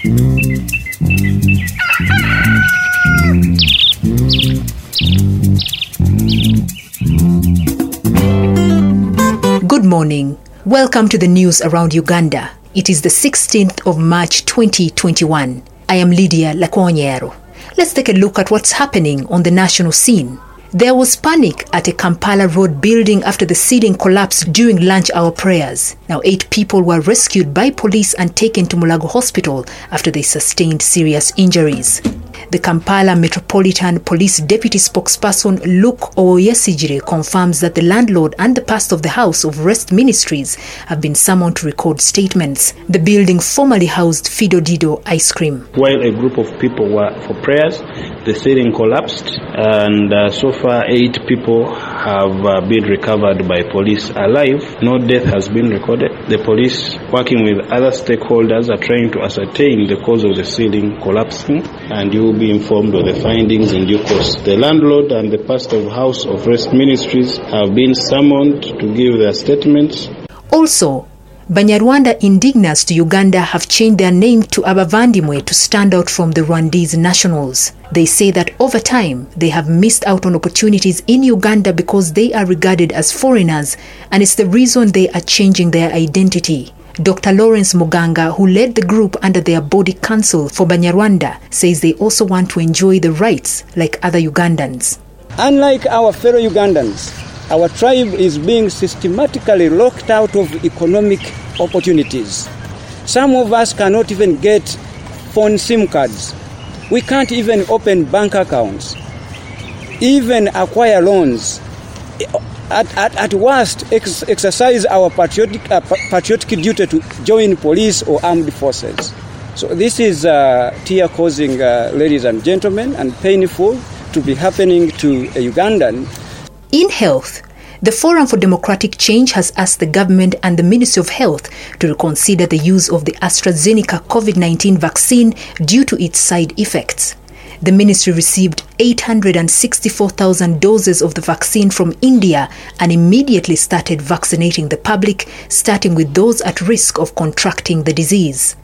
Good morning. Welcome to the news around Uganda. It is the 16th of March 2021. I am Lydia Lakwonyero. Let's take a look at what's happening on the national scene. There was panic at a Kampala Road building after the ceiling collapsed during lunch hour prayers. Now, eight people were rescued by police and taken to Mulago Hospital after they sustained serious injuries. The Kampala Metropolitan Police Deputy Spokesperson Luke Owoyesigyire confirms that the landlord and the pastor of the House of Rest Ministries have been summoned to record statements. The building formerly housed Fido Dido ice cream. While a group of people were for prayers, the ceiling collapsed, and uh, so far eight people have uh, been recovered by police alive. No death has been recorded. The police, working with other stakeholders, are trying to ascertain the cause of the ceiling collapsing, and you will be informed of the findings in due course. The landlord and the pastor of House of Rest Ministries have been summoned to give their statements. Also, Banyarwanda indigenous to Uganda have changed their name to Abavandimwe to stand out from the Rwandese nationals. They say that over time they have missed out on opportunities in Uganda because they are regarded as foreigners, and it's the reason they are changing their identity. Dr. Lawrence Muganga, who led the group under their body council for Banyarwanda, says they also want to enjoy the rights like other Ugandans. Unlike our fellow Ugandans, our tribe is being systematically locked out of economic opportunities. Some of us cannot even get phone SIM cards. We can't even open bank accounts, even acquire loans. At, at, at worst, ex- exercise our patriotic, uh, patriotic duty to join police or armed forces. So, this is uh, tear causing, uh, ladies and gentlemen, and painful to be happening to a Ugandan In health, the Forum for Democratic Change has asked the government and the Ministry of Health to reconsider the use of the AstraZeneca COVID 19 vaccine due to its side effects. The ministry received 864,000 doses of the vaccine from India and immediately started vaccinating the public, starting with those at risk of contracting the disease.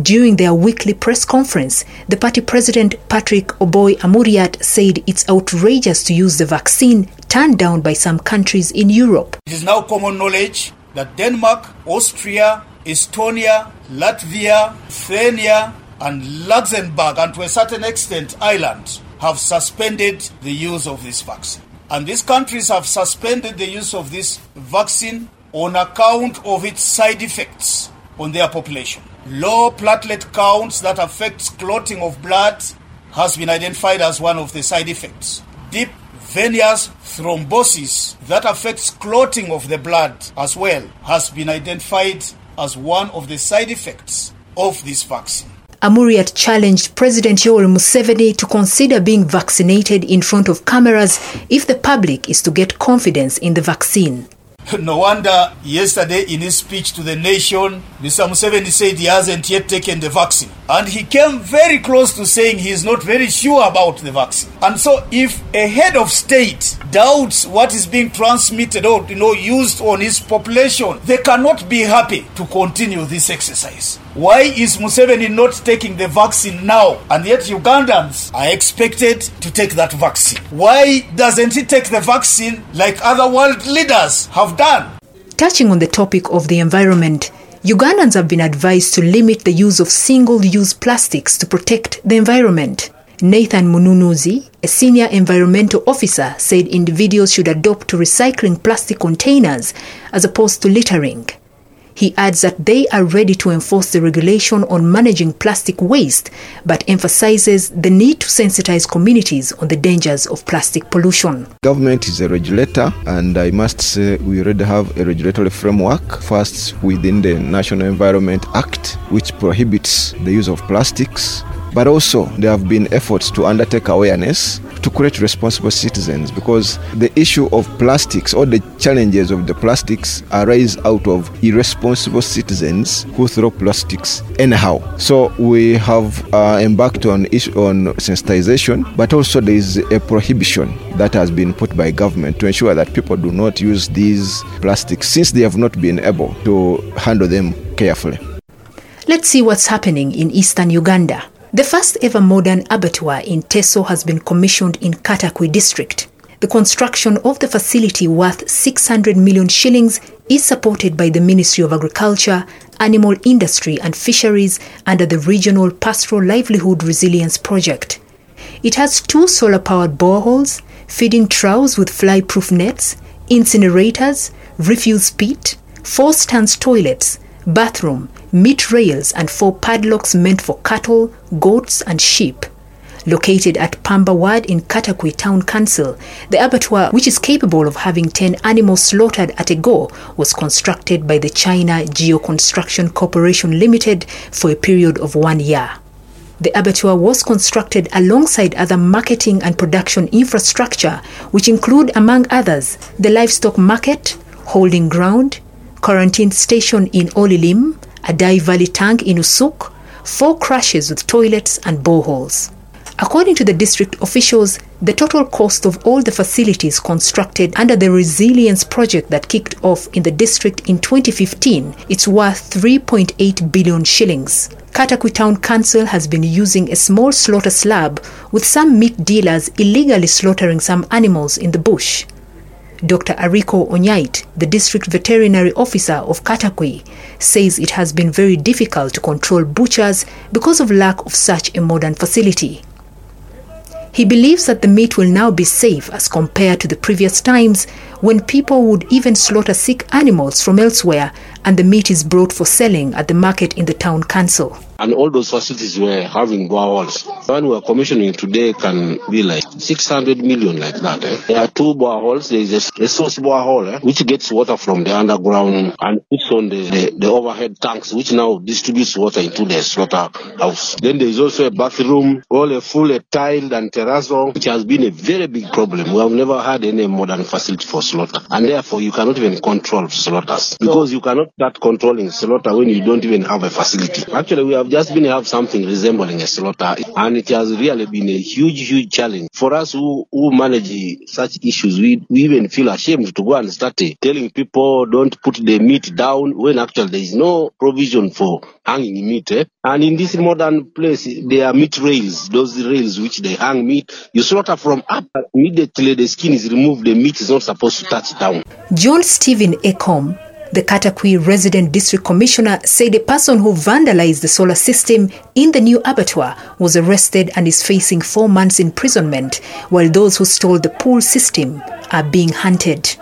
During their weekly press conference, the party president Patrick Oboi Amuriat said it's outrageous to use the vaccine turned down by some countries in Europe. It is now common knowledge that Denmark, Austria, Estonia, Latvia, Lithuania, and Luxembourg, and to a certain extent Ireland, have suspended the use of this vaccine. And these countries have suspended the use of this vaccine on account of its side effects on their population. Low platelet counts that affects clotting of blood has been identified as one of the side effects. Deep venous thrombosis that affects clotting of the blood as well has been identified as one of the side effects of this vaccine. Amuriat challenged President Yoweri Museveni to consider being vaccinated in front of cameras if the public is to get confidence in the vaccine. No wonder yesterday in his speech to the nation, Mr. Museveni said he hasn't yet taken the vaccine. And he came very close to saying he is not very sure about the vaccine. And so if a head of state doubts what is being transmitted or you know used on his population, they cannot be happy to continue this exercise. Why is Museveni not taking the vaccine now? And yet Ugandans are expected to take that vaccine. Why doesn't he take the vaccine like other world leaders have done? Touching on the topic of the environment, Ugandans have been advised to limit the use of single use plastics to protect the environment. Nathan Mununuzi, a senior environmental officer, said individuals should adopt to recycling plastic containers as opposed to littering. He adds that they are ready to enforce the regulation on managing plastic waste, but emphasizes the need to sensitize communities on the dangers of plastic pollution. Government is a regulator, and I must say we already have a regulatory framework. First, within the National Environment Act, which prohibits the use of plastics. But also, there have been efforts to undertake awareness to create responsible citizens because the issue of plastics or the challenges of the plastics arise out of irresponsible citizens who throw plastics anyhow. So we have uh, embarked on issue on sensitization, but also there is a prohibition that has been put by government to ensure that people do not use these plastics since they have not been able to handle them carefully. Let's see what's happening in eastern Uganda. The first ever modern abattoir in Teso has been commissioned in Katakwi district. The construction of the facility worth 600 million shillings is supported by the Ministry of Agriculture, Animal Industry and Fisheries under the Regional Pastoral Livelihood Resilience Project. It has two solar powered boreholes, feeding troughs with fly proof nets, incinerators, refuse pit, four stands toilets, bathroom, meat rails, and four padlocks meant for cattle, goats, and sheep. Located at Pamba Ward in Katakwi Town Council, the abattoir, which is capable of having 10 animals slaughtered at a go, was constructed by the China Geo Construction Corporation Limited for a period of one year. The abattoir was constructed alongside other marketing and production infrastructure, which include, among others, the livestock market, holding ground, quarantine station in Olilim, a Dai Valley tank in Usuk, four crashes with toilets and boreholes. According to the district officials, the total cost of all the facilities constructed under the resilience project that kicked off in the district in 2015 it's worth 3.8 billion shillings. Katakwi Town Council has been using a small slaughter slab with some meat dealers illegally slaughtering some animals in the bush. Dr. Ariko Onyait, the district veterinary officer of Katakwi, says it has been very difficult to control butchers because of lack of such a modern facility. He believes that the meat will now be safe as compared to the previous times when people would even slaughter sick animals from elsewhere and the meat is brought for selling at the market in the town council. And all those facilities were having boreholes. One we're commissioning today can be like 600 million like that. Eh? There are two boreholes. There is a, a source borehole eh, which gets water from the underground and puts on the, the, the overhead tanks which now distributes water into the slaughterhouse. Then there is also a bathroom, all a full a tiled and terrazzo, which has been a very big problem. We have never had any modern facility for slaughter. And therefore you cannot even control slaughters because you cannot start controlling slaughter when you don't even have a facility. Actually, we have just been have something resembling a slaughter, and it has really been a huge, huge challenge for us who, who manage such issues. We, we even feel ashamed to go and start uh, telling people don't put the meat down when actually there is no provision for hanging meat. Eh? And in this modern place, there are meat rails, those rails which they hang meat. You slaughter from up, immediately the skin is removed, the meat is not supposed touch down. John Stephen Ecom, the Katakwi resident district commissioner, said a person who vandalized the solar system in the new abattoir was arrested and is facing four months imprisonment, while those who stole the pool system are being hunted.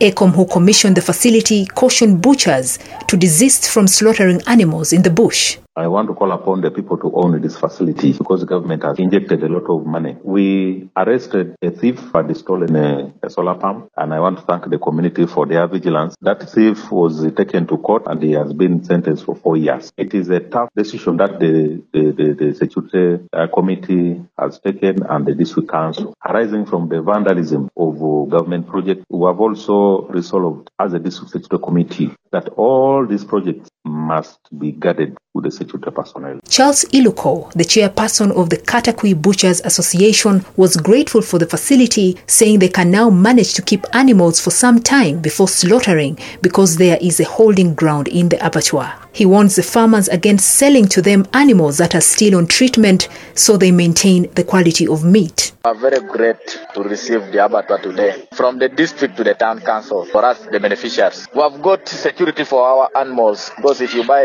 ECOM, who commissioned the facility, cautioned butchers to desist from slaughtering animals in the bush. I want to call upon the people to own this facility because the government has injected a lot of money. We arrested a thief who had stolen a, a, solar pump, and I want to thank the community for their vigilance. That thief was taken to court and he has been sentenced for four years. It is a tough decision that the, the, the, the security uh, committee has taken and the district council. Arising from the vandalism of uh, government projects, we have also resolved as a district security committee that all these projects must be guarded with the security personnel. Charles Iluko, the chairperson of the Katakwi Butchers Association, was grateful for the facility, saying they can now manage to keep animals for some time before slaughtering because there is a holding ground in the abattoir. He warns the farmers against selling to them animals that are still on treatment so they maintain the quality of meat. We are very great to receive the abattoir today from the district to the town council for us, the beneficiaries. We have got security for our animals because if you buy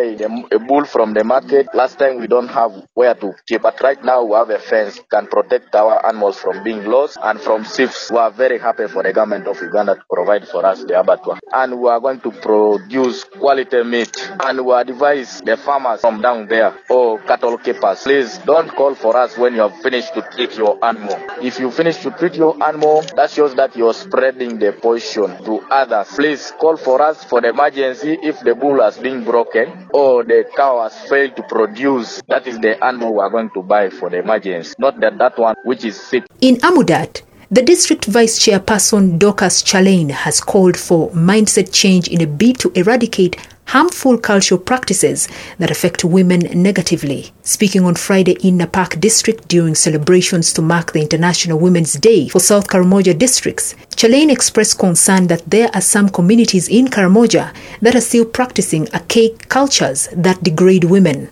a, bull from the market, last time we don't have where to keep, but right now we have a fence can protect our animals from being lost and from thieves. We are very happy for the government of Uganda to provide for us the abattoir, and we are going to produce quality meat, and we advise the farmers from down there or cattle keepers, please don't call for us when you have finished to treat your animal. If you finish to treat your animal, that shows that you're spreading the poison to others. Please call for us for the emergency if the bull has been broken or oh, the cow has failed to produce. That is the animal we are going to buy for the emergency, not that, that one which is sick. In Amudat, The district vice chairperson Dorcas Chalain has called for mindset change in a bid to eradicate harmful cultural practices that affect women negatively. Speaking on Friday in Napak district during celebrations to mark the International Women's Day for South Karamoja districts, Chalain expressed concern that there are some communities in Karamoja that are still practicing archaic cultures that degrade women.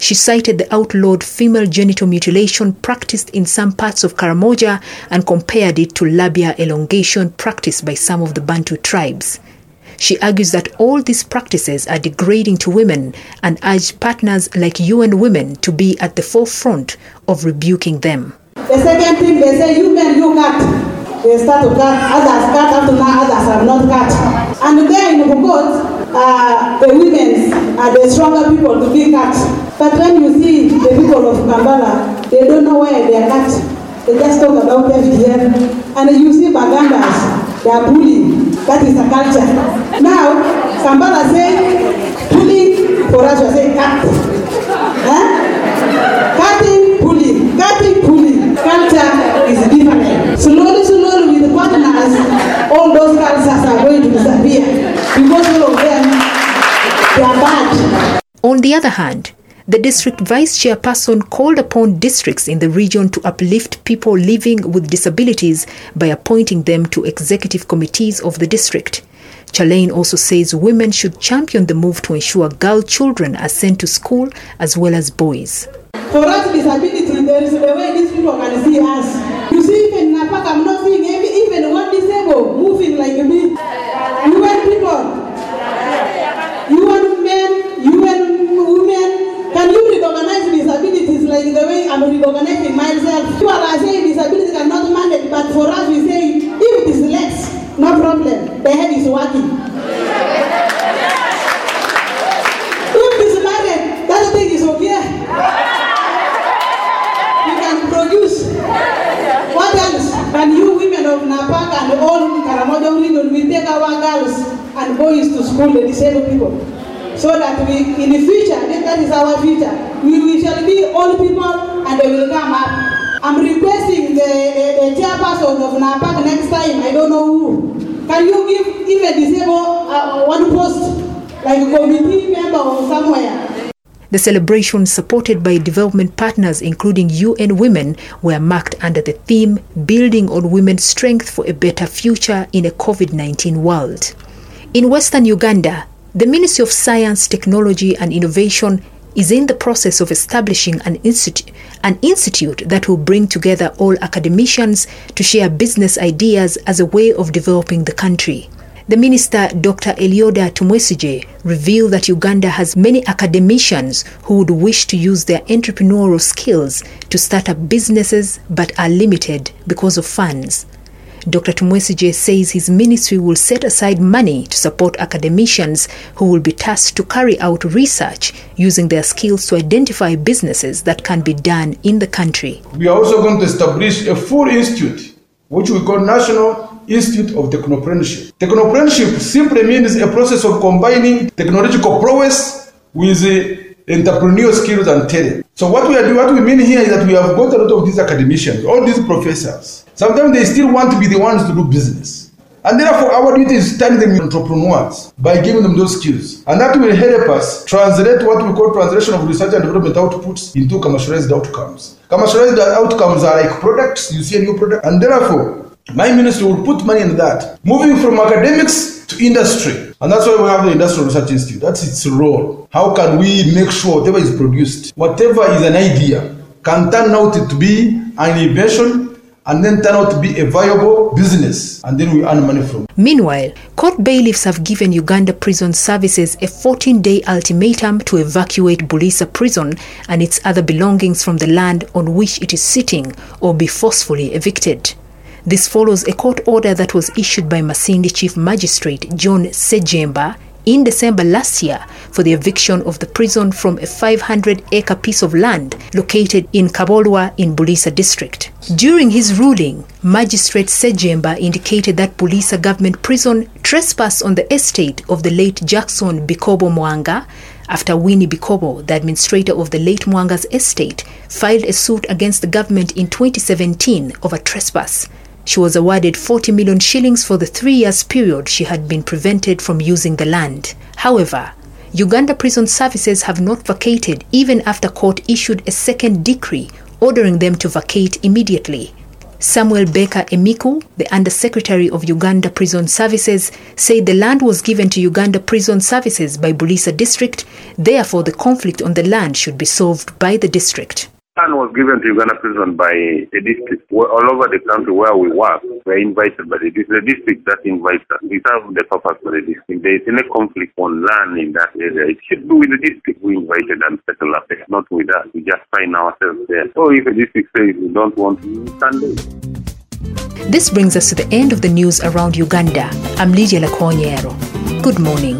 She cited the outlawed female genital mutilation practiced in some parts of Karamoja and compared it to labia elongation practiced by some of the Bantu tribes. She argues that all these practices are degrading to women and urged partners like UN Women to be at the forefront of rebuking them. The second thing, they say, you men, you cut. They start to cut, others cut, to now others have not cut. And then, Bukot, uh, the women are the stronger people to be cut. But when you see the people of Kampala, they don't know where they are cut. They just talk about FGM. And you see Bagandas, they are bullying. That is the culture. Now, Kampala say, bullying, for us we say cut. Huh? Eh? Cutting, bullying, cutting, bullying. Culture is different. Slowly, slowly with partners, all those cultures are going to disappear because all of them, they are bad. On the other hand, the district vice chairperson called upon districts in the region to uplift people living with disabilities by appointing them to executive committees of the district. Chalain also says women should champion the move to ensure girl children are sent to school as well as boys. For us, disability, there is the way these people can see us. You see, even in Napak, I'm not seeing even one disabled moving like me. Like the way I'm recognizing myself? People are saying disabilities are not managed, but for us, we say if it is legs, no problem. The head is working. If it is married, that thing is okay. We can produce. What else? Can you women of Napak and all Karamoja region, we take our girls and boys to school, the disabled people, so that we, in the future, that is our future, we, we shall be all people and they will come up. I'm requesting the, the, the chairperson of Napak next time, I don't know who. Can you give even disabled uh, one post, like a committee member or somewhere? The celebrations, supported by development partners including UN Women, were marked under the theme Building on Women's Strength for a Better Future in a COVID 19 World. In Western Uganda, the Ministry of Science, Technology and Innovation is in the process of establishing an, institu- an institute that will bring together all academicians to share business ideas as a way of developing the country. The minister, Dr. Elioda Tumwesigye, revealed that Uganda has many academicians who would wish to use their entrepreneurial skills to start up businesses but are limited because of funds. Dr. Tumwesije says his ministry will set aside money to support academicians who will be tasked to carry out research using their skills to identify businesses that can be done in the country. We are also going to establish a full institute, which we call National Institute of Technopreneurship. Technopreneurship simply means a process of combining technological prowess with entrepreneurial skills and talent. So what we are doing, what we mean here is that we have got a lot of these academicians, all these professors. Sometimes they still want to be the ones to do business. And therefore, our duty is to turn them into entrepreneurs by giving them those skills. And that will help us translate what we call translation of research and development outputs into commercialized outcomes. Commercialized outcomes are like products, you see a new product, and therefore, my ministry will put money in that, moving from academics to industry. And that's why we have the Industrial Research Institute. That's its role. How can we make sure whatever is produced, whatever is an idea, can turn out to be an invention and then turn out to be a viable business, and then we earn money from. Meanwhile, court bailiffs have given Uganda Prison Services a 14 day ultimatum to evacuate Buliisa prison and its other belongings from the land on which it is sitting or be forcefully evicted. This follows a court order that was issued by Masindi Chief Magistrate John Sejemba in December last year for the eviction of the prison from a 500 acre piece of land located in Kabolwa in Buliisa district. During his ruling, Magistrate Sejemba indicated that Buliisa government prison trespassed on the estate of the late Jackson Bikobo Mwanga after Winnie Bikobo, the administrator of the late Mwanga's estate, filed a suit against the government in 2017 over trespass. She was awarded 40 million shillings for the three years period she had been prevented from using the land. However, Uganda Prison Services have not vacated even after court issued a second decree ordering them to vacate immediately. Samuel Baker Emiku, the Undersecretary of Uganda Prison Services, said the land was given to Uganda Prison Services by Buliisa District, therefore the conflict on the land should be solved by the district. Land was given to Uganda Prison by a district all over the country where we work. We're invited by the district. The district that invites us. We serve the purpose for the district. There is any conflict on land in that area, it should be with the district we invited and settle there. not with us. We just find ourselves there. So if a district says we don't want to, we. This brings us to the end of the news around Uganda. I'm Lydia Lakonyero. Good morning.